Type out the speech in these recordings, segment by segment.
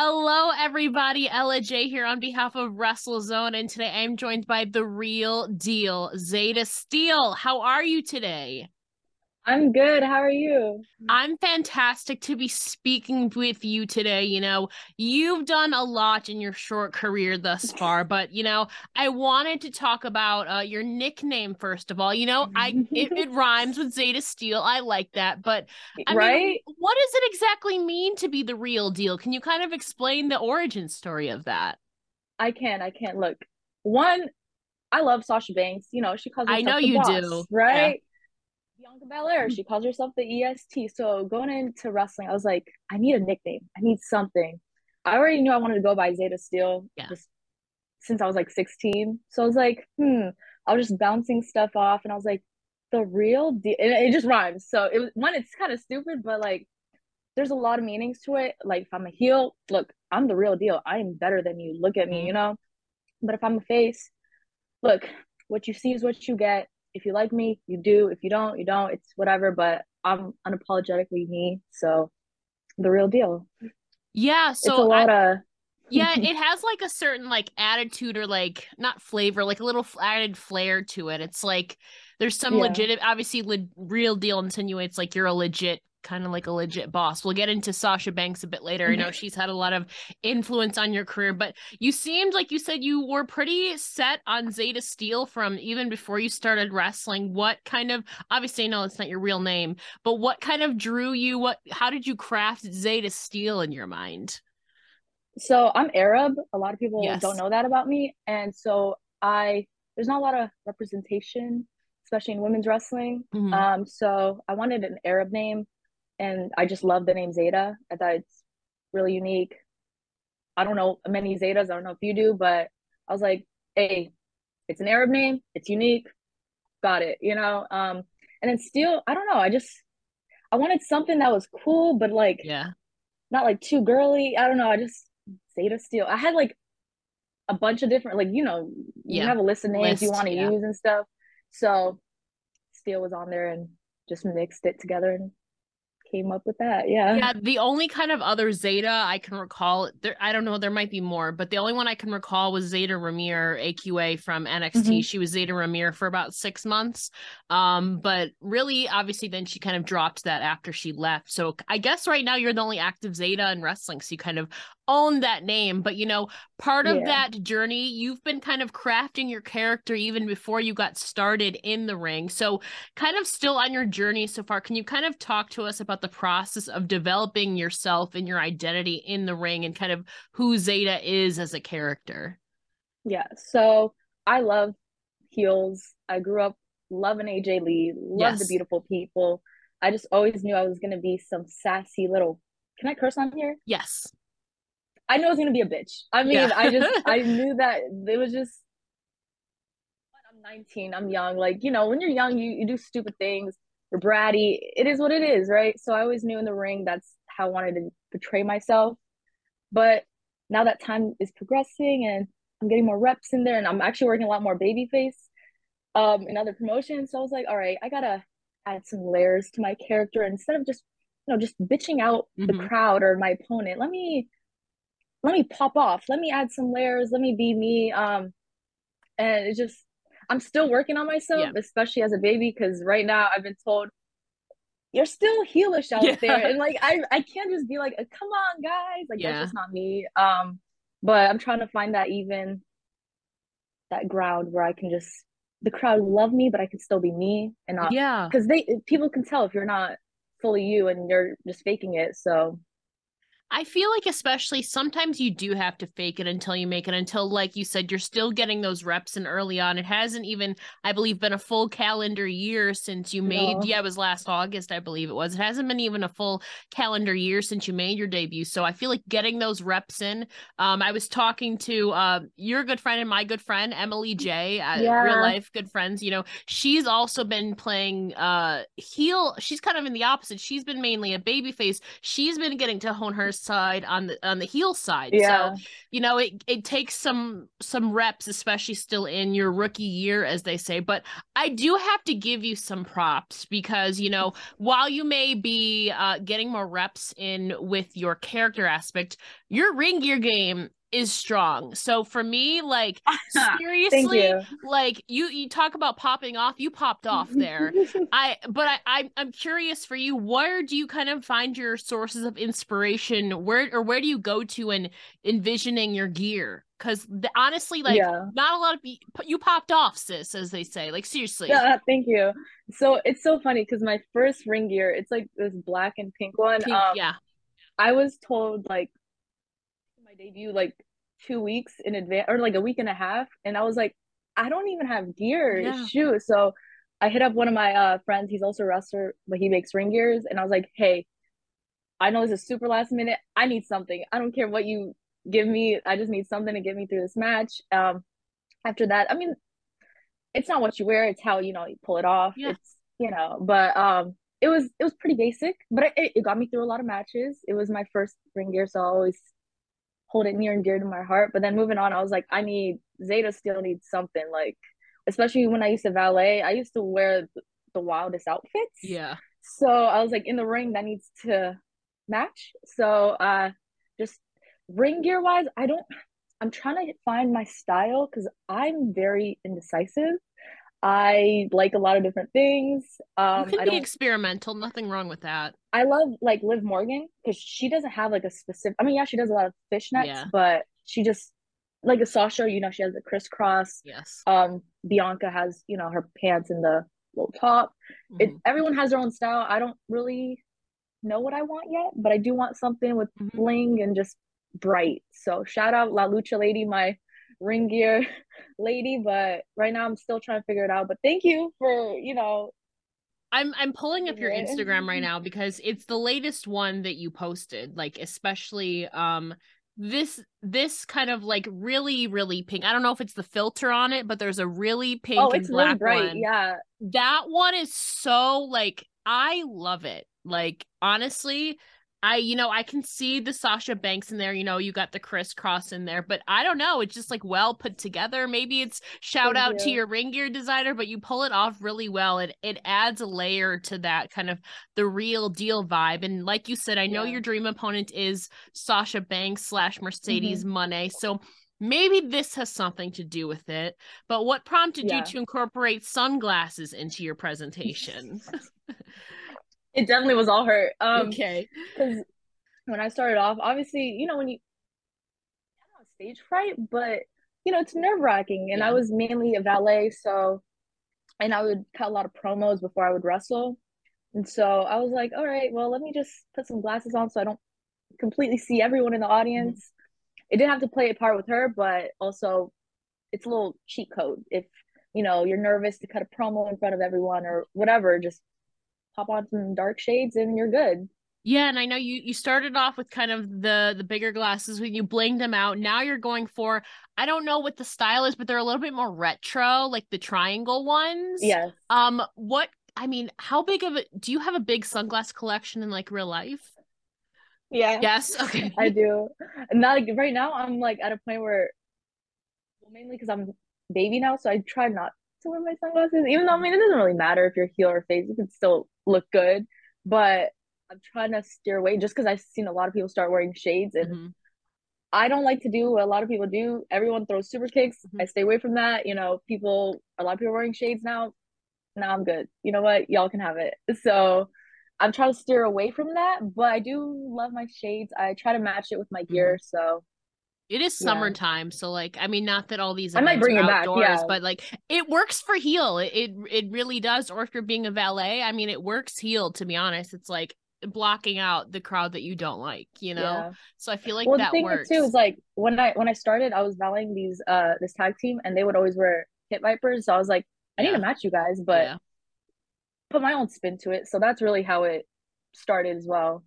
Hello, everybody. Ella Jay here on behalf of WrestleZone, and today I'm joined by the real deal, Zayda Steel. How are you today? I'm good. How are you? I'm fantastic to be speaking with you today. You know, you've done a lot in your short career thus far, but you know, I wanted to talk about uh, your nickname first of all. You know, I it, it rhymes with Zayda Steel. I like that, but I right? mean, what does it exactly mean to be the real deal? Can you kind of explain the origin story of that? I can. I can't Look, one, I love Sasha Banks. You know, she calls I know you boss, do. right? Bianca Belair, she calls herself the EST. So going into wrestling, I was like, I need a nickname. I need something. I already knew I wanted to go by Zayda Steel Yeah. since I was like 16. So I was like, hmm. I was just bouncing stuff off, and I was like, the real deal. And it just rhymes. So it was one. It's kind of stupid, but like, there's a lot of meanings to it. Like if I'm a heel, look, I'm the real deal. I am better than you. Look at me, Mhm. you know. But if I'm a face, look, what you see is what you get. If you like me, you do. If you don't, you don't. It's whatever. But I'm unapologetically me. So the real deal. Yeah, it's a so I, lot of yeah, it has like a certain like attitude or like not flavor, like a little added flair to it. It's like there's some Yeah. legit, obviously, le- real deal insinuates like you're a legit kind of like a legit boss. We'll get into Sasha Banks a bit later. I know she's had a lot of influence on your career, but you seemed like you said you were pretty set on Zayda Steel from even before you started wrestling. What kind of obviously I know it's not your real name, but what kind of drew you? What how did you craft Zayda Steel in your mind? so I'm Arab. A lot of people Yes. don't know that about me. And so I there's not a lot of representation, especially in women's wrestling. Mhm. Um, so I wanted an Arab name and I just love the name Zayda. I thought it's really unique. I don't know many Zaydas, I don't know if you do, but I was like, hey, it's an Arab name, it's unique, got it, you know? Um, and then Steel, I don't know, I just I wanted something that was cool, but like yeah. not like too girly. I don't know. I just Zayda Steel. I had like a bunch of different, like you know, you have a list of names you want to yeah. use and stuff. So Steel was on there and just mixed it together and came up with that. Yeah. Yeah, the only kind of other Zayda I can recall, there I don't know, there might be more, but the only one I can recall was Zayda Ramier, AQA from NXT. Mhm. She was Zayda Ramier for about six months. Um, but really, obviously, then she kind of dropped that after she left. So I guess right now you're the only active Zayda in wrestling, so you kind of own that name. But you know, part of Yeah. that journey, you've been kind of crafting your character even before you got started in the ring. So kind of still on your journey so far, can you kind of talk to us about the process of developing yourself and your identity in the ring and kind of who Zayda is as a character? Yeah. So I love heels. I grew up loving AJ Lee, love the beautiful people. I just always knew I was gonna be some sassy little. Can I curse on here? Yes. I know I was gonna be a bitch. I mean, Yeah. I just I knew that it was just I'm 19, I'm young. Like, you know, when you're young, you, you do stupid things, you're bratty. It is what it is, right? So I always knew in the ring that's how I wanted to portray myself. But now that time is progressing and I'm getting more reps in there and I'm actually working a lot more babyface um in other promotions. So I was like, all right, I gotta add some layers to my character instead of just you know just bitching out the Mhm. crowd or my opponent. Let me let me pop off. Let me add some layers. Let me be me. Um, and it's just I'm still working on myself, Yeah. especially as a baby, because right now I've been told you're still heelish out Yeah. there, and like I I can't just be like, come on, guys, like Yeah. that's just not me. Um, but I'm trying to find that even that ground where I can just the crowd love me, but I can still be me and not Yeah. because they people can tell if you're not fully you and you're just faking it. So I feel like especially sometimes you do have to fake it until you make it until like you said you're still getting those reps in early on. It hasn't even I believe been a full calendar year since you made No. yeah, it was last August I believe it was. It hasn't been even a full calendar year since you made your debut. So I feel like getting those reps in. Um I was talking to uh your good friend and my good friend Emily J, uh, real life good friends, you know. She's also been playing uh heel. She's kind of in the opposite. She's been mainly a baby face. She's been getting to hone her side on the on the heel side. Yeah. So, you know, it it takes some some reps, especially still in your rookie year, as they say. But I do have to give you some props because, you know, while you may be uh, getting more reps in with your character aspect, your ring gear game is strong. So for me, like seriously, you. like you you talk about popping off, you popped off there. I but I, I I'm curious for you, where do you kind of find your sources of inspiration? Where or where do you go to in envisioning your gear? Because honestly, like Yeah. not a lot of pe- you popped off, sis, as they say. Like seriously, Yeah, thank you. So it's so funny because my first ring gear, it's like this black and pink one. Pink- Um, yeah, I was told like debut like two weeks in advance or like a week and a half, and I was like, I don't even have gear. Yeah. Shoot. So I hit up one of my uh friends. He's also a wrestler, but he makes ring gears, and I was like, Hey, I know this is super last minute. I need something. I don't care what you give me. I just need something to get me through this match. Um, after that, I mean, it's not what you wear; it's how you know you pull it off. Yeah. It's you know, but um, it was it was pretty basic, but it, it got me through a lot of matches. It was my first ring gear, so I always hold it near and dear to my heart. But then moving on, I was like, I need Zayda Steel needs something like, especially when I used to valet. I used to wear the, the wildest outfits. yeah. So I was like, in the ring, that needs to match. So uh, just ring gear wise, I don't. I'm trying to find my style because I'm very indecisive. I like a lot of different things. You Um, can I be experimental. Nothing wrong with that. I love like Liv Morgan because she doesn't have like a specific. I mean, yeah, she does a lot of fishnets, Yeah. but she just like a Sasha. You know, she has the crisscross. Yes. Um, Bianca has you know her pants and the little top. It Mhm. everyone has their own style. I don't really know what I want yet, but I do want something with Mhm. bling and just bright. So shout out La Lucha Lady, my ring gear lady. But right now I'm still trying to figure it out. But thank you for you know I'm I'm pulling up your Instagram right now because it's the latest one that you posted, like especially um this this kind of like really really pink. I don't know if it's the filter on it, but there's a really pink oh and it's really black bright. one. Yeah. That one is so like I love it. Like honestly, I you know, I can see the Sasha Banks in there, you know, you got the crisscross in there, but I don't know, it's just like well put together. Maybe it's shout Thank out to your ring gear designer, but you pull it off really well. It it adds a layer to that kind of the real deal vibe. And like you said, I know Yeah. your dream opponent is Sasha Banks slash Mercedes Mm-hmm. Mone. So maybe this has something to do with it. But what prompted Yeah. you to incorporate sunglasses into your presentation? It definitely was all her. Um, okay. because when I started off, obviously, you know, when you I don't know, stage fright, but you know, it's nerve wracking. And I was mainly a valet, so and I would cut a lot of promos before I would wrestle. And so I was like, all right, well, let me just put some glasses on so I don't completely see everyone in the audience. It didn't have to play a part with her, but also it's a little cheat code. If you know you're nervous to cut a promo in front of everyone or whatever, just pop on some dark shades and you're good. Yeah, and I know you you started off with kind of the the bigger glasses when you blinged them out. Now you're going for I don't know what the style is, but they're a little bit more retro, like the triangle ones. Yes. Um, what I mean, how big of a do you have a big sunglass collection in like real life? Yeah. Yes. Okay. I do. And not like right now, I'm like at a point where, well, mainly because I'm baby now, so I try not to wear my sunglasses. Even though I mean, it doesn't really matter if you're heel or face; you can still look good. But I'm trying to steer away just because I've seen a lot of people start wearing shades, and Mhm. I don't like to do what a lot of people do. Everyone throws super kicks. Mhm. I stay away from that. You know, people, a lot of people are wearing shades now. Now I'm good. You know what? Y'all can have it. So I'm trying to steer away from that, but I do love my shades. I try to match it with my gear. So It is Yeah. summertime, so like I mean, not that all these I might bring are it back, outdoors, yeah. but like it works for heel. It, it it really does. Or if you're being a valet, I mean, it works heel. To be honest, it's like blocking out the crowd that you don't like. You know, yeah. so I feel like well, that the thing works. too is like when I when I started, I was valeting these uh this tag team, and they would always wear Pit Vipers. So I was like, I need to match you guys, but Yeah. put my own spin to it. So that's really how it started as well.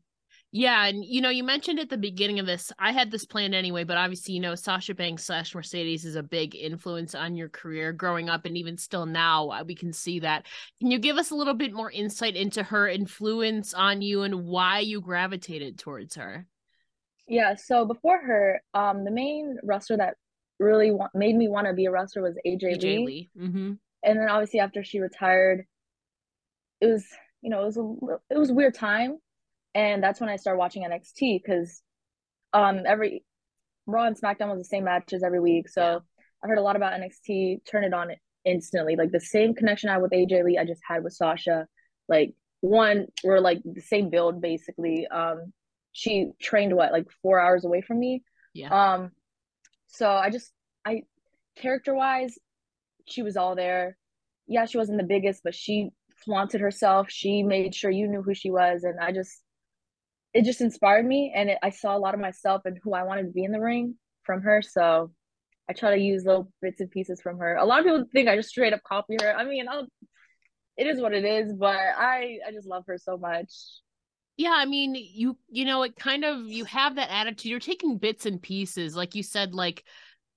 Yeah, and you know, you mentioned at the beginning of this, I had this plan anyway, but obviously, you know, Sasha Banks slash Mercedes is a big influence on your career growing up, and even still now, uh, we can see that. Can you give us a little bit more insight into her influence on you and why you gravitated towards her? Yeah, so before her, um, the main wrestler that really wa- made me want to be a wrestler was AJ AJ Lee. Lee. Mm-hmm. And then obviously after she retired, it was, you know, it was a it was a weird time. And that's when I started watching NXT because um every Raw and SmackDown was the same matches every week. So Yeah. I heard a lot about NXT, turn it on instantly. Like the same connection I had with AJ Lee, I just had with Sasha. Like one, we're like the same build basically. Um, she trained what, like four hours away from me. Yeah. Um, so I just I character wise, she was all there. Yeah, she wasn't the biggest, but she flaunted herself. She made sure you knew who she was, and I just it just inspired me, and it, I saw a lot of myself and who I wanted to be in the ring from her. So I try to use little bits and pieces from her. A lot of people think I just straight up copy her. I mean, I'll, it is what it is, but I I just love her so much. Yeah, I mean, you you know, it kind of you have that attitude. You're taking bits and pieces, like you said, like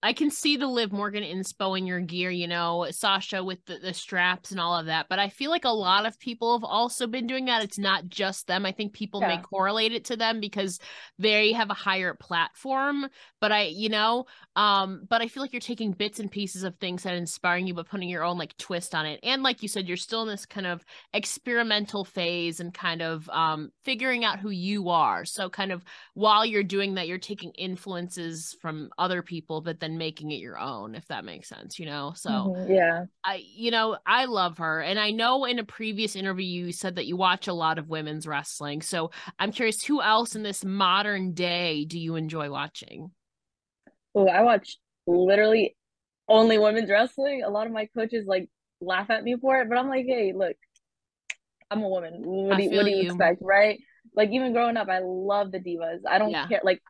I can see the Liv Morgan inspo in your gear, you know, Sasha with the, the straps and all of that. But I feel like a lot of people have also been doing that. It's not just them. I think people may correlate it to them because they have a higher platform. But I, you know, um, but I feel like you're taking bits and pieces of things that are inspiring you, but putting your own like twist on it. And like you said, you're still in this kind of experimental phase and kind of um figuring out who you are. So kind of while you're doing that, you're taking influences from other people, but then making it your own, if that makes sense, you know? So Mhm, yeah. I, you know, I love her. And I know in a previous interview, you said that you watch a lot of women's wrestling. So I'm curious, who else in this modern day do you enjoy watching? Oh, I watch literally only women's wrestling. A lot of my coaches like laugh at me for it, but I'm like, hey, look, I'm a woman. What do you, what do you you. expect, right? Like even growing up, I love the divas. I don't Yeah. care. Like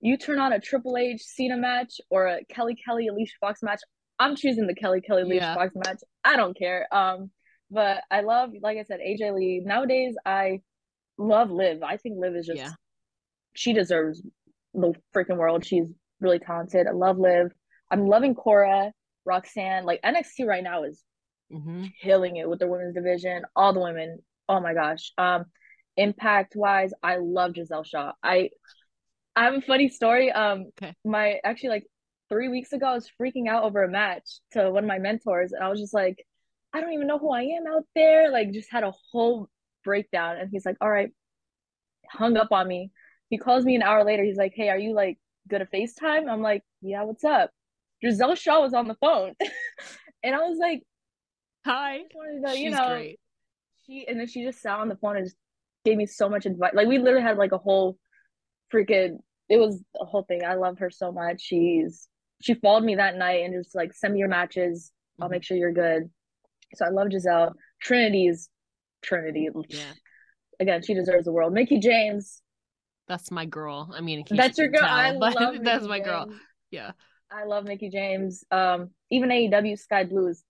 you turn on a Triple H Cena match or a Kelly Kelly Alicia Fox match, I'm choosing the Kelly Kelly Alicia Yeah. Fox match. I don't care. Um, but I love, like I said, AJ Lee. Nowadays, I love Liv. I think Liv is just Yeah. she deserves the freaking world. She's really talented. I love Liv. I'm loving Cora, Roxanne. Like NXT right now is hmm killing it with the women's division. All the women. Oh my gosh. Um, impact wise, I love Gisele Shaw. I I have a funny story. Um, Okay. my actually like three weeks ago, I was freaking out over a match to one of my mentors, and I was just like, I don't even know who I am out there. Like, just had a whole breakdown, and he's like, All right, hung up on me. He calls me an hour later. He's like, Hey, are you like good at FaceTime? I'm like, Yeah, what's up? Gisele Shaw was on the phone, and I was like, Hi. To, you know, great. she and then she just sat on the phone and just gave me so much advice. Like we literally had like a whole freaking it was a whole thing. I love her so much. She's she followed me that night and just like send me your matches. I'll Mhm. make sure you're good. So I love Gisele. Trinity's Trinity. Yeah. Again, she deserves the world. Mickie James. That's my girl. I mean, That's you your girl. I tell, but love that's Mickie my girl. Yeah. I love Mickie James. Um, even AEW Skye Blue is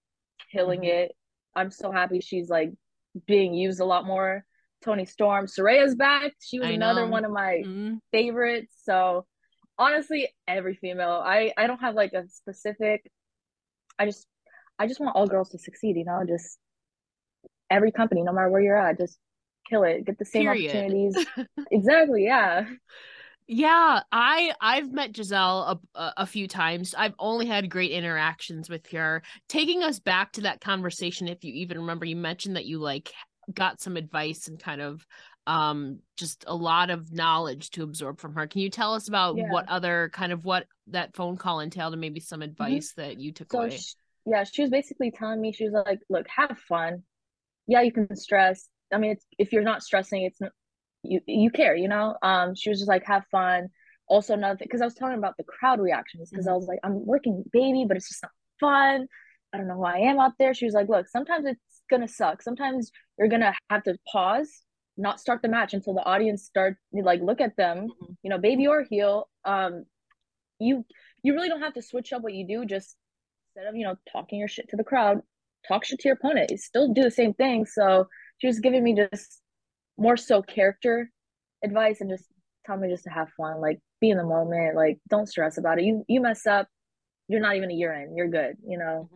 killing Mhm. it. I'm so happy she's like being used a lot more. Toni Storm, Saraya's back. She was another one of my Mhm. favorites. So honestly, every female. I I don't have like a specific. I just I just want all girls to succeed. You know, just every company, no matter where you're at, just kill it. Get the same Period. opportunities. exactly. Yeah. Yeah, I I've met Gisele a a few times. I've only had great interactions with her. Taking us back to that conversation, if you even remember, you mentioned that you like got some advice and kind of um just a lot of knowledge to absorb from her. Can you tell us about Yeah. what other kind of what that phone call entailed and maybe some advice that you took So away? sh yeah, she was basically telling me she was like, "Look, have fun. Yeah, you can stress. I mean, it's, if you're not stressing, it's not, you you care, you know." Um, she was just like, "Have fun." Also, another thing, because I was telling her about the crowd reactions, because I was like, "I'm working baby, but it's just not fun. I don't know who I am out there." She was like, "Look, sometimes it's gonna suck. Sometimes you're gonna have to pause, not start the match until the audience start like look at them, Mhm. you know, baby or heel. Um, you you really don't have to switch up what you do. Just instead of you know talking your shit to the crowd, talk shit to your opponent. You still do the same thing. So she was giving me just more so character advice and just tell me just to have fun, like be in the moment, like don't stress about it. You you mess up, you're not even a year in, you're good. You know.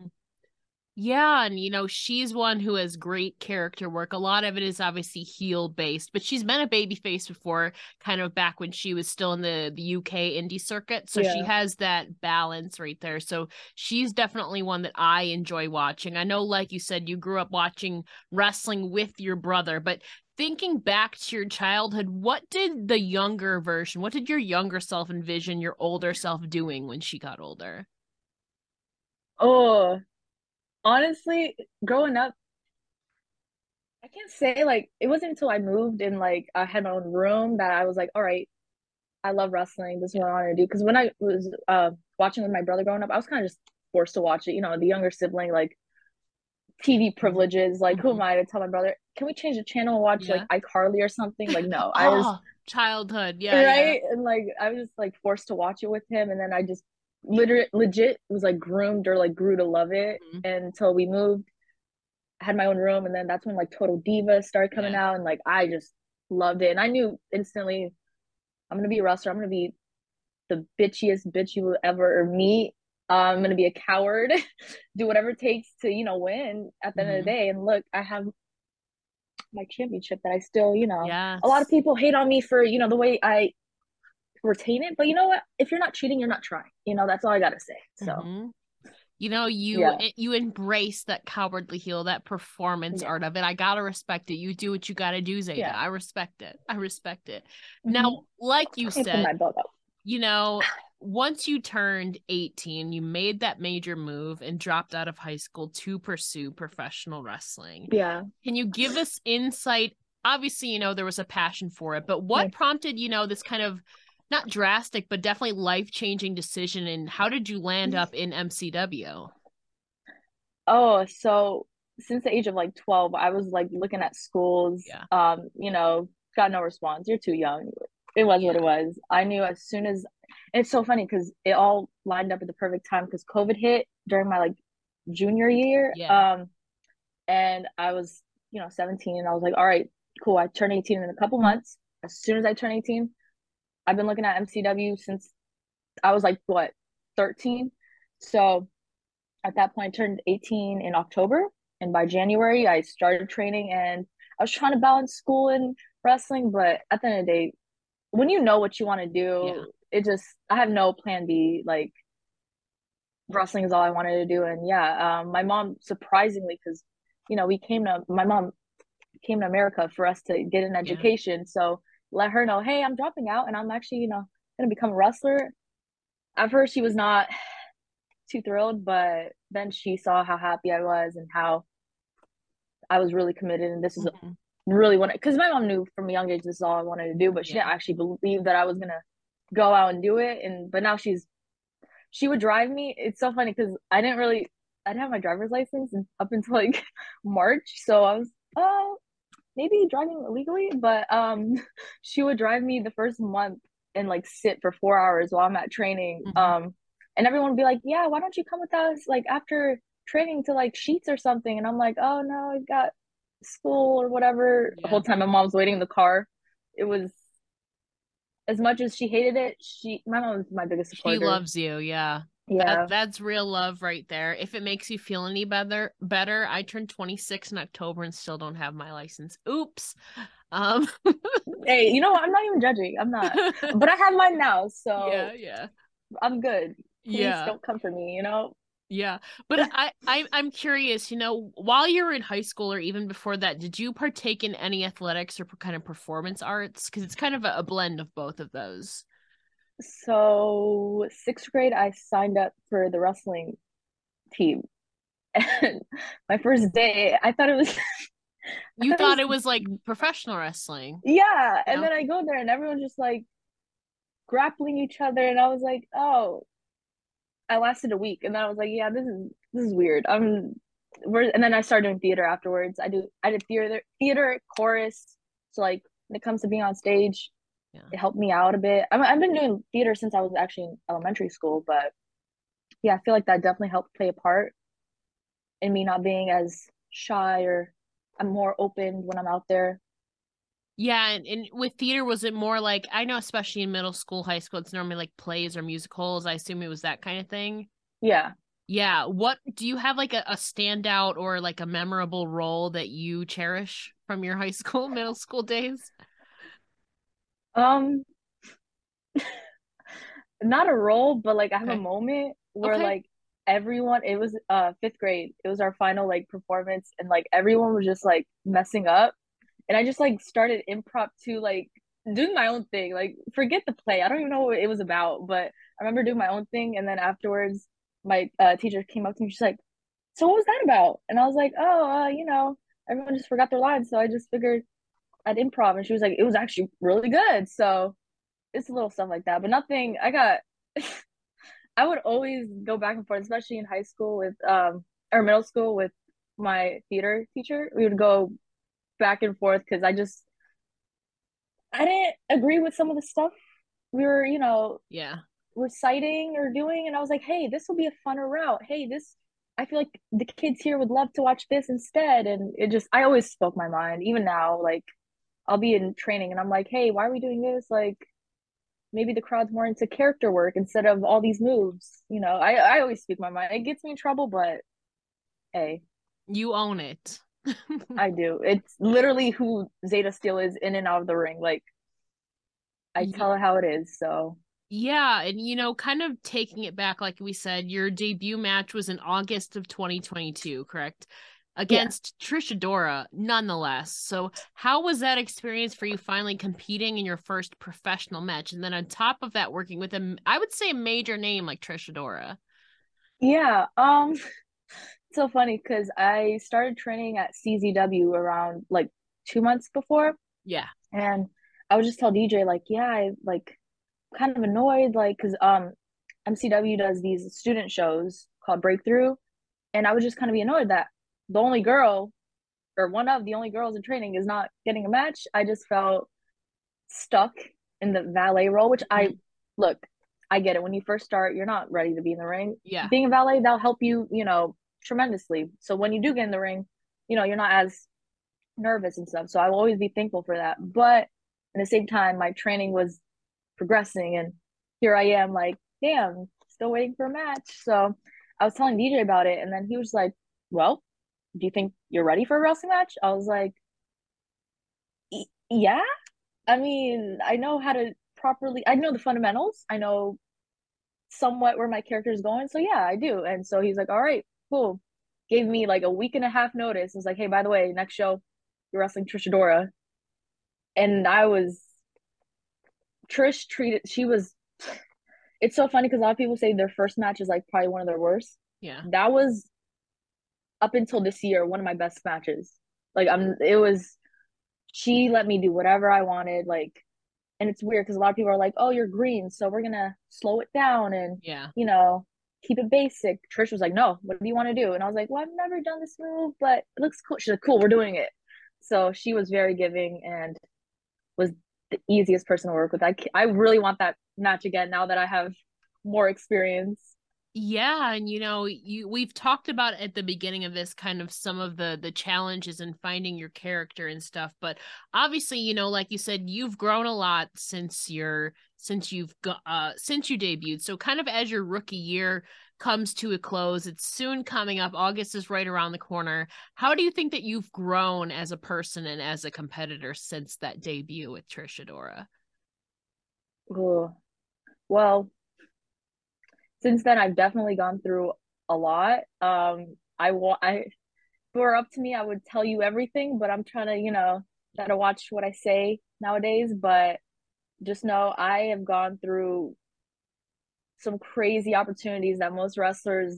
Yeah, and you know, she's one who has great character work. A lot of it is obviously heel based, but she's been a baby face before, kind of back when she was still in the, the UK indie circuit. So yeah. she has that balance right there. So she's definitely one that I enjoy watching. I know, like you said, you grew up watching wrestling with your brother, but thinking back to your childhood, what did the younger version, what did your younger self envision your older self doing when she got older? Oh, honestly, growing up, I can't say like it wasn't until I moved and like I had my own room that I was like, all right, I love wrestling. This is what I want to do. Because when I was uh, watching with my brother growing up, I was kind of just forced to watch it. You know, the younger sibling, like TV mm-hmm. privileges. Like, mm-hmm. who am I to tell my brother, can we change the channel and watch yeah. like iCarly or something? Like, no, I was oh, childhood, yeah, right. Yeah. And like, I was just like forced to watch it with him, and then I just literally legit was like groomed or like grew to love it mm-hmm. until we moved had my own room and then that's when like total diva started coming yeah. out and like i just loved it and i knew instantly i'm gonna be a wrestler i'm gonna be the bitchiest bitch you will ever meet uh, i'm gonna be a coward do whatever it takes to you know win at the mm-hmm. end of the mm-hmm. day and look i have my championship that i still you know yes. a lot of people hate on me for you know the way i retain it. But you know what? If you're not cheating, you're not trying. You know, that's all I gotta say. So. Mm-hmm. You know, you yeah. you embrace that cowardly heel, that performance yeah. art of it. I gotta respect it. You do what you gotta do, Zayda. Yeah. I respect it. I respect it. Mm-hmm. Now, like you said, you know, once you turned 18, you made that major move and dropped out of high school to pursue professional wrestling. Yeah. Can you give us insight? Obviously, you know, there was a passion for it, but what prompted, you know, this kind of not drastic, but definitely life changing decision. And how did you land up in MCW? Oh, so since the age of like 12, I was like looking at schools. Yeah. Um, you know, got no response. You're too young. It was yeah. what it was. I knew as soon as it's so funny because it all lined up at the perfect time because COVID hit during my like junior year. Yeah. Um, and I was, you know, 17 and I was like, all right, cool. I turn 18 in a couple months. As soon as I turn 18, I've been looking at MCW since I was like what 13. So at that point I turned 18 in October and by January I started training and I was trying to balance school and wrestling, but at the end of the day, when you know what you want to do, yeah. it just I have no plan B. Like wrestling is all I wanted to do, and yeah, um, my mom surprisingly because you know we came to my mom came to America for us to get an education, yeah. so let her know, hey, I'm dropping out and I'm actually, you know, gonna become a wrestler. At first, she was not too thrilled, but then she saw how happy I was and how I was really committed. And this is mm-hmm. really what, because my mom knew from a young age this is all I wanted to do, but she yeah. didn't actually believe that I was gonna go out and do it. And but now she's, she would drive me. It's so funny because I didn't really, I didn't have my driver's license up until like March, so I was, oh, maybe driving illegally, but um, she would drive me the first month and like sit for four hours while I'm at training. Mm-hmm. Um, and everyone would be like, "Yeah, why don't you come with us like after training to like Sheetz or something?" And I'm like, "Oh no, I got school or whatever." Yeah. The whole time my mom's waiting in the car. It was as much as she hated it. She, my mom was my biggest supporter. She loves you, yeah. Yeah. That, that's real love right there. If it makes you feel any better, better, I turned 26 in October and still don't have my license. Oops. Um Hey, you know what? I'm not even judging. I'm not. but I have mine now, so Yeah, yeah. I'm good. Please yeah. don't come for me, you know? Yeah. But I, I I'm curious, you know, while you were in high school or even before that, did you partake in any athletics or kind of performance arts? Because it's kind of a, a blend of both of those so sixth grade i signed up for the wrestling team. And my first day i thought it was you thought, thought it, was, it was like professional wrestling. Yeah and know? then i go there and everyone's just like grappling each other and i was like oh. I lasted a week and then i was like yeah this is this is weird. I'm and then i started doing theater afterwards. I do i did theater theater chorus so like when it comes to being on stage yeah. it helped me out a bit. I I've been doing theater since I was actually in elementary school, but yeah, I feel like that definitely helped play a part in me not being as shy or I'm more open when I'm out there. Yeah, and, and with theater, was it more like I know, especially in middle school, high school, it's normally like plays or musicals. I assume it was that kind of thing. Yeah, Yeah. What do you have like a, a standout or like a memorable role that you cherish from your high school, middle school days? Um, not a role, but like I have Okay. a moment where Okay. like everyone, it was uh fifth grade, it was our final like performance, and like everyone was just like messing up, and I just like started improv to like doing my own thing. Like forget the play, I don't even know what it was about, but I remember doing my own thing, and then afterwards, my uh, teacher came up to me, she's like, "So what was that about?" And I was like, "Oh, uh, you know, everyone just forgot their lines, so I just figured I'd improv," and she was like, "It was actually really good." So it's a little stuff like that, but nothing. I got. I would always go back and forth, especially in high school with um or middle school with my theater teacher. We would go back and forth because I just I didn't agree with some of the stuff we were, you know, Yeah. reciting or doing, and I was like, hey, this will be a funner route. Hey, this I feel like the kids here would love to watch this instead. And it just I always spoke my mind. Even now, like I'll be in training and I'm like, hey, why are we doing this? Like maybe the crowd's more into character work instead of all these moves. You know, I I always speak my mind. It gets me in trouble, but hey, You own it. I do. It's literally who Zayda Steel is in and out of the ring. Like I Ye- tell it how it is. So Yeah, and you know, kind of taking it back, like we said, your debut match was in August of 2022, correct? Against Trish Adora, nonetheless. So, how was that experience for you finally competing in your first professional match? And then on top of that, working with a, I would say, a major name like Trish Adora. yeah, um, it's so funny because I started training at CZW around like two months before, Yeah. and I would just tell DJ like, yeah, I like kind of annoyed like because um MCW does these student shows called Breakthrough, and I would just kind of be annoyed that the only girl or one of the only girls in training is not getting a match. I just felt stuck in the valet role, which I Mhm. look, I get it. When you first start, you're not ready to be in the ring. Yeah. Being a valet, that'll help you, you know, tremendously. So when you do get in the ring, you know, you're not as nervous and stuff. So I will always be thankful for that. But at the same time, my training was progressing and here I am like, damn, still waiting for a match. So I was telling DJ about it and then he was like, Well, do you think you're ready for a wrestling match? I was like, Yeah. I mean, I know how to properly I know the fundamentals. I know somewhat where my character is going. So yeah, I do. And so he's like, All right, cool. Gave me like a week and a half notice. Was like, hey, by the way, next show, you're wrestling Trish Adora. And I was Trish treated she was it's so funny because a lot of people say their first match is like probably one of their worst. Yeah. That was up until this year one of my best matches. Like I'm it was she let me do whatever I wanted, like and it's weird because a lot of people are like, Oh, you're green, so we're gonna slow it down and Yeah. you know, keep it basic. Trish was like, No, what do you want to do? And I was like, Well, I've never done this move, but it looks cool. She's like, Cool, we're doing it. So she was very giving and was the easiest person to work with. I I really want that match again now that I have more experience. Yeah, and you know, you we've talked about at the beginning of this kind of some of the the challenges in finding your character and stuff, but obviously, you know, like you said, you've grown a lot since your since you've uh since you debuted. So kind of as your rookie year comes to a close, it's soon coming up. August is right around the corner. How do you think that you've grown as a person and as a competitor since that debut with Trish Adora? Ooh. Well, since then I've definitely gone through a lot. Um, I want I if it were up to me, I would tell you everything, but I'm trying to, you know, try to watch what I say nowadays. But just know I have gone through some crazy opportunities that most wrestlers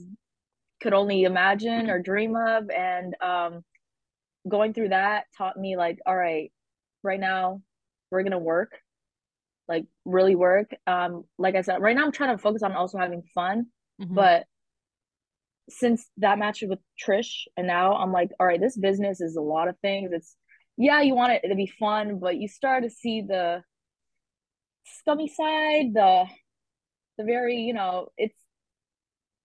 could only imagine or dream of. And um, going through that taught me, like, all right, right now we're to work, like, really work. Um, like I said, right now I'm trying to focus on also having fun. Mhm. But since that match with Trish, and now I'm like, all right, this business is a lot of things. It's, yeah, you want it to be fun, but you start to see the scummy side, the the very, you know, it's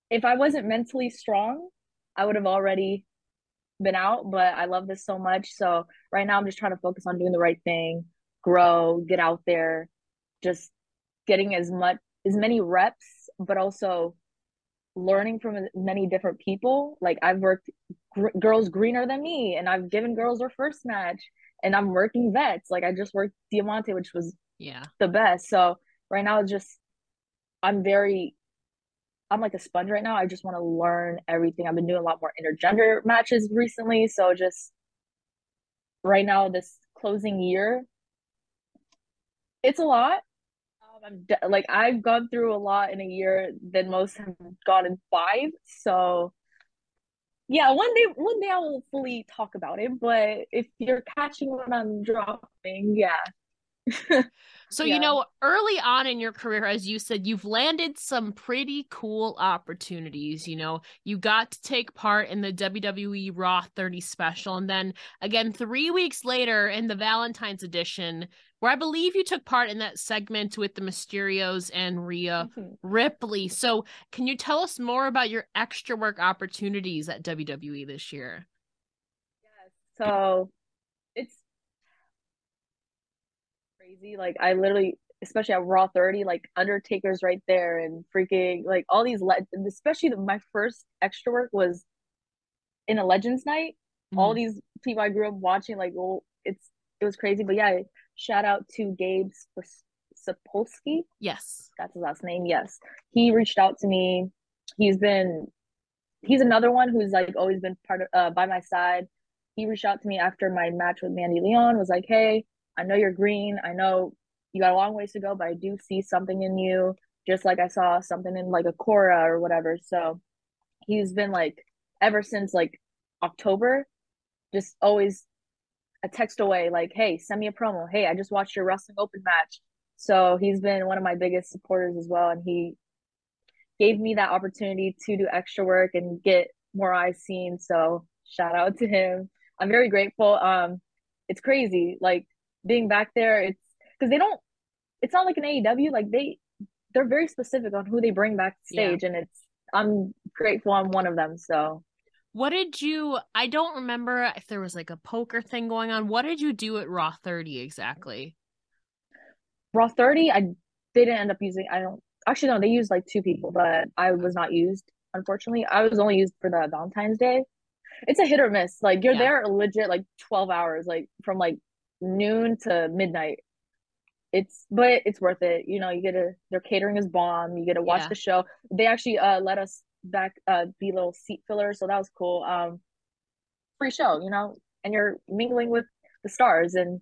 if I wasn't mentally strong, I would have already been out, but I love this so much. So right now I'm just trying to focus on doing the right thing, grow, get out there, just getting as much as many reps, but also learning from many different people. Like I've worked gr- girls greener than me, and I've given girls their first match, and I'm working vets. Like I just worked Diamante, which was yeah the best. So right now, it's just I'm very I'm like a sponge right now. I just want to learn everything. I've been doing a lot more intergender matches recently, so just right now this closing year, it's a lot. I'm like I've gone through a lot in a year than most have gone in five. So yeah, one day one day I will fully talk about it. But if you're catching what I'm dropping, yeah. So, Yeah. you know, early on in your career, as you said, you've landed some pretty cool opportunities. You know, you got to take part in the WWE Raw 30 special. And then again, three weeks later in the Valentine's edition, where I believe you took part in that segment with the Mysterios and Rhea Mhm. Ripley. So, can you tell us more about your extra work opportunities at WWE this year? Yes. So it's crazy. Like I literally, especially at Raw 30, like Undertaker's right there and freaking like all these le- especially the, my first extra work was in a Legends night. All Mhm. these people I grew up watching, like well, it's it was crazy. But yeah, shout out to Gabe Sapolsky. Yes. That's his last name. Yes, he reached out to me. He's been he's another one who's like always been part of uh, by my side. He reached out to me after my match with Mandy Leon. Was like, hey, I know you're green. I know you got a long ways to go, but I do see something in you, just like I saw something in like a Cora or whatever. So he's been like ever since like October, just always a text away, like, hey, send me a promo. Hey, I just watched your wrestling open match. So he's been one of my biggest supporters as well. And he gave me that opportunity to do extra work and get more eyes seen. So shout out to him. I'm very grateful. Um, it's crazy, like being back there. It's because they don't. It's not like an AEW. Like they, they're very specific on who they bring back stage, and it's. I'm grateful I'm one of them. So What did you? I don't remember if there was like a poker thing going on. What did you do at Raw 30 exactly? Raw 30, I they didn't end up using. I don't actually no, they used like two people, but I was not used. Unfortunately, I was only used for the Valentine's Day. It's a hit or miss. Like you're Yeah. there legit like 12 hours, like from like noon to midnight. It's but it's worth it. You know, you get to their catering is bomb. You get to watch Yeah. the show. They actually uh let us back uh be little seat fillers, so that was cool. Um free show, you know, and you're mingling with the stars and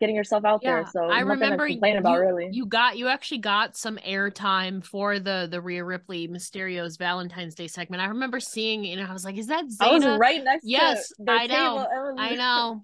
getting yourself out there. Yeah, So I remember complain about you, really. you got you actually got some airtime for the the Rhea Ripley Mysterio's Valentine's Day segment. I remember seeing it and I was like, is that I was right next Yes, to their I know. table. I know.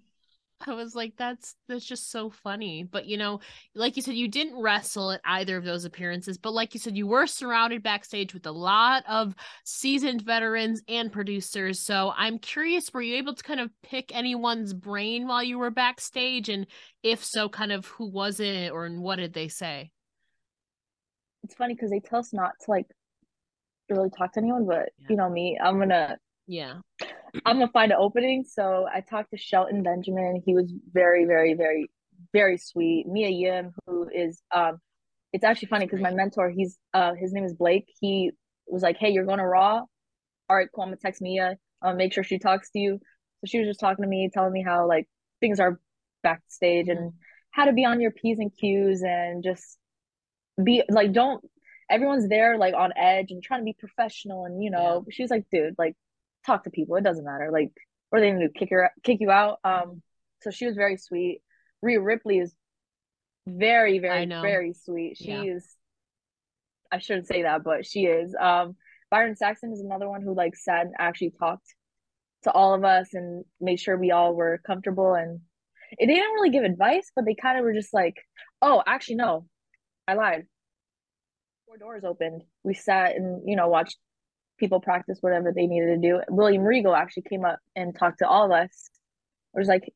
I was like, that's that's just so funny. But you know, like you said, you didn't wrestle at either of those appearances. But like you said, you were surrounded backstage with a lot of seasoned veterans and producers. So I'm curious, were you able to kind of pick anyone's brain while you were backstage? And if so, kind of who was it or and what did they say? It's funny because they tell us not to like really talk to anyone, but Yeah. you know me, I'm gonna Yeah. I'm gonna find an opening. So I talked to Shelton Benjamin. He was very, very, very, very sweet. Mia Yim, who is um, it's actually funny because my mentor, he's uh, his name is Blake. He was like, "Hey, you're going to Raw. All right, cool. I'm gonna text Mia. Um, make sure she talks to you." So she was just talking to me, telling me how like things are backstage and how to be on your p's and q's and just be like, don't. Everyone's there like on edge and trying to be professional, and you know, she was like, "Dude, like." Talk to people. It doesn't matter. Like, or they need to? Kick her, kick you out? Um, so she was very sweet. Rhea Ripley is very, very, very sweet. She Yeah. is. I shouldn't say that, but she is. Um, Byron Saxton is another one who like sat and actually talked to all of us and made sure we all were comfortable. And they didn't really give advice, but they kind of were just like, "Oh, actually, no, I lied." Four doors opened. We sat and you know watched people practice whatever they needed to do. William Regal actually came up and talked to all of us. It was like,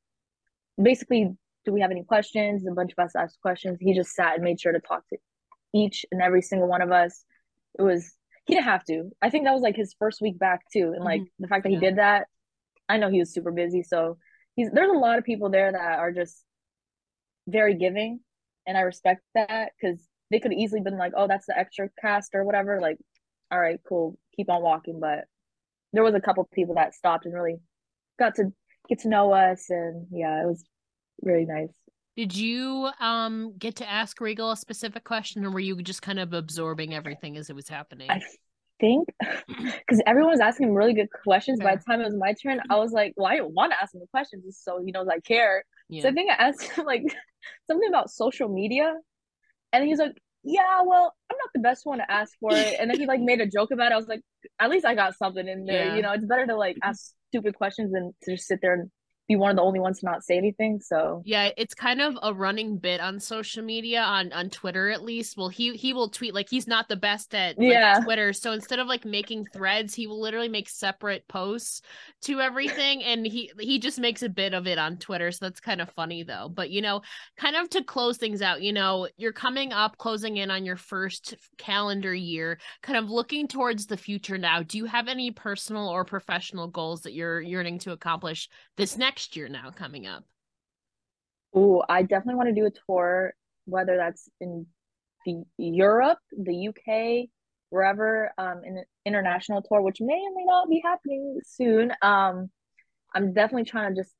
basically, do we have any questions? A bunch of us asked questions. He just sat and made sure to talk to each and every single one of us. It was he didn't have to. I think that was like his first week back too, and like the fact that he Mm-hmm. Did that, I know he was super busy. So he's there's a lot of people there that are just very giving, and I respect that because they could easily been like, oh, that's the extra cast or whatever. Like all right, cool, keep on walking. But there was a couple people that stopped and really got to get to know us, and yeah, it was really nice. Did you um get to ask Regal a specific question, or were you just kind of absorbing everything as it was happening? I think because everyone was asking really good questions. By the time it was my turn, I was like, "Well, I didn't want to ask him the questions, so he knows I care." Yeah. So I think I asked him like something about social media, and he's like, "Yeah, well, I'm not the best one to ask for it." And then he like made a joke about it. I was like, "At least I got something in there." Yeah. You know, it's better to like ask stupid questions than to just sit there and be one of the only ones to not say anything. So yeah, it's kind of a running bit on social media on on Twitter at least. Well, he he will tweet like he's not the best at like, yeah Twitter, so instead of like making threads, he will literally make separate posts to everything, and he he just makes a bit of it on Twitter. So that's kind of funny though. But you know, kind of to close things out, you know, you're coming up, closing in on your first calendar year, kind of looking towards the future now. Do you have any personal or professional goals that you're yearning to accomplish this next? Next year now coming up? Oh, I definitely want to do a tour, whether that's in the Europe, the UK, wherever, um, an international tour, which may or may not be happening soon. Um, I'm definitely trying to just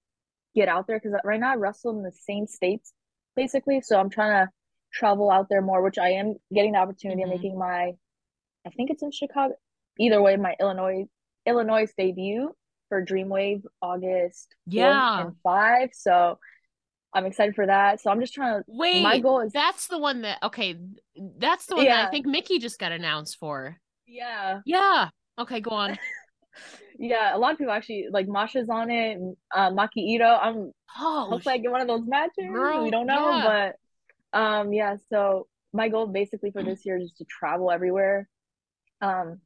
get out there because right now I wrestle in the same states basically. So I'm trying to travel out there more, which I am getting the opportunity mm-hmm. of making my, I think it's in Chicago. Either way, my Illinois Illinois debut for Dreamwave August yeah and five. So I'm excited for that. So I'm just trying to wait. My goal is that's the one that okay. That's the one yeah. that I think Mickie just got announced for. Yeah. Yeah. Okay, go on. yeah, a lot of people actually like Masha's on it. Uh, Maki Ito. I'm oh, hopefully I get one of those matches. Girl, we don't know, yeah. but um, yeah. So my goal basically for this year is to travel everywhere, um,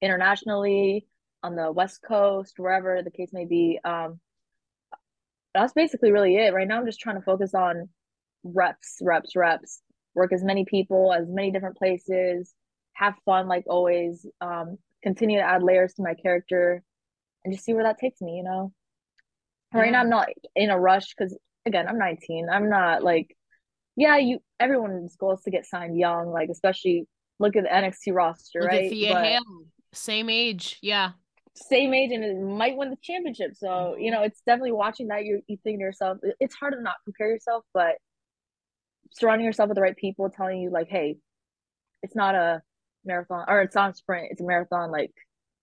internationally, on the West Coast, wherever the case may be. Um, that's basically really it. Right now, I'm just trying to focus on reps, reps, reps, work as many people, as many different places, have fun like always, um, continue to add layers to my character, and just see where that takes me, you know? Yeah. Right now, I'm not in a rush because, again, I'm 19. I'm not like, yeah, you, everyone's goal is to get signed young, like, especially look at the NXT roster, look right? At Thea but, Hail, same age. Yeah same age and it might win the championship. So, mm-hmm. you know, it's definitely watching that you you think to yourself, it's hard to not compare yourself, but surrounding yourself with the right people telling you like, hey, it's not a marathon or it's not a sprint, it's a marathon. Like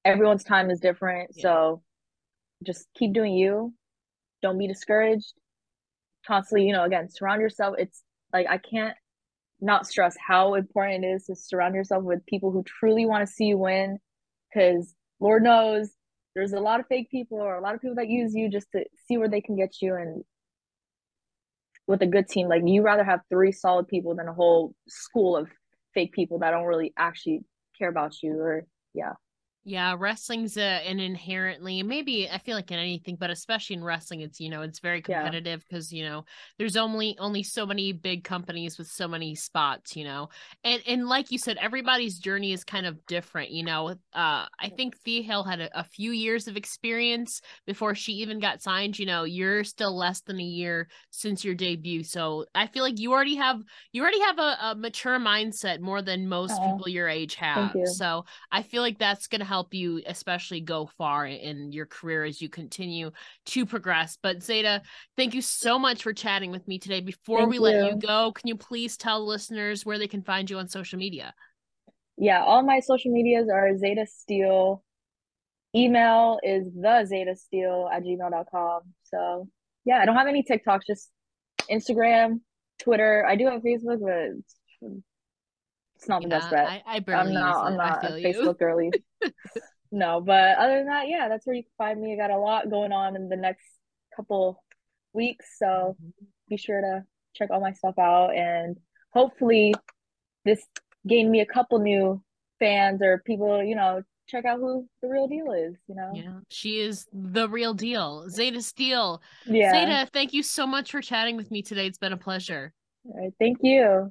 everyone's time is different. Yeah. So just keep doing you. Don't be discouraged. Constantly, you know, again, surround yourself. It's like I can't not stress how important it is to surround yourself with people who truly want to see you win because Lord knows there's a lot of fake people or a lot of people that use you just to see where they can get you and with a good team. Like you rather have three solid people than a whole school of fake people that don't really actually care about you or yeah yeah, wrestling's a, an inherently maybe I feel like in anything, but especially in wrestling, it's you know it's very competitive because yeah. you know there's only only so many big companies with so many spots, you know, and and like you said, everybody's journey is kind of different, you know. Uh, I think Thea Hail had a, a few years of experience before she even got signed. You know, you're still less than a year since your debut, so I feel like you already have you already have a, a mature mindset more than most oh, people your age have. So I feel like that's gonna help you especially go far in your career as you continue to progress. But Zayda thank you so much for chatting with me today. Before thank we you. let you go, can you please tell listeners where they can find you on social media? Yeah, all my social medias are Zayda Steel Email is the Zayda Steel at gmail.com. So yeah, I don't have any TikToks, just Instagram, Twitter. I do have Facebook, but it's not the best bet. I, I barely I'm not, I'm not a Facebook girly. no, but other than that, yeah, that's where you can find me. I got a lot going on in the next couple weeks, so mm-hmm. be sure to check all my stuff out and hopefully this gained me a couple new fans or people, you know, check out who the real deal is, you know? Yeah, she is the real deal. Zayda Steel. Yeah. Zayda, thank you so much for chatting with me today. It's been a pleasure. All right, thank you.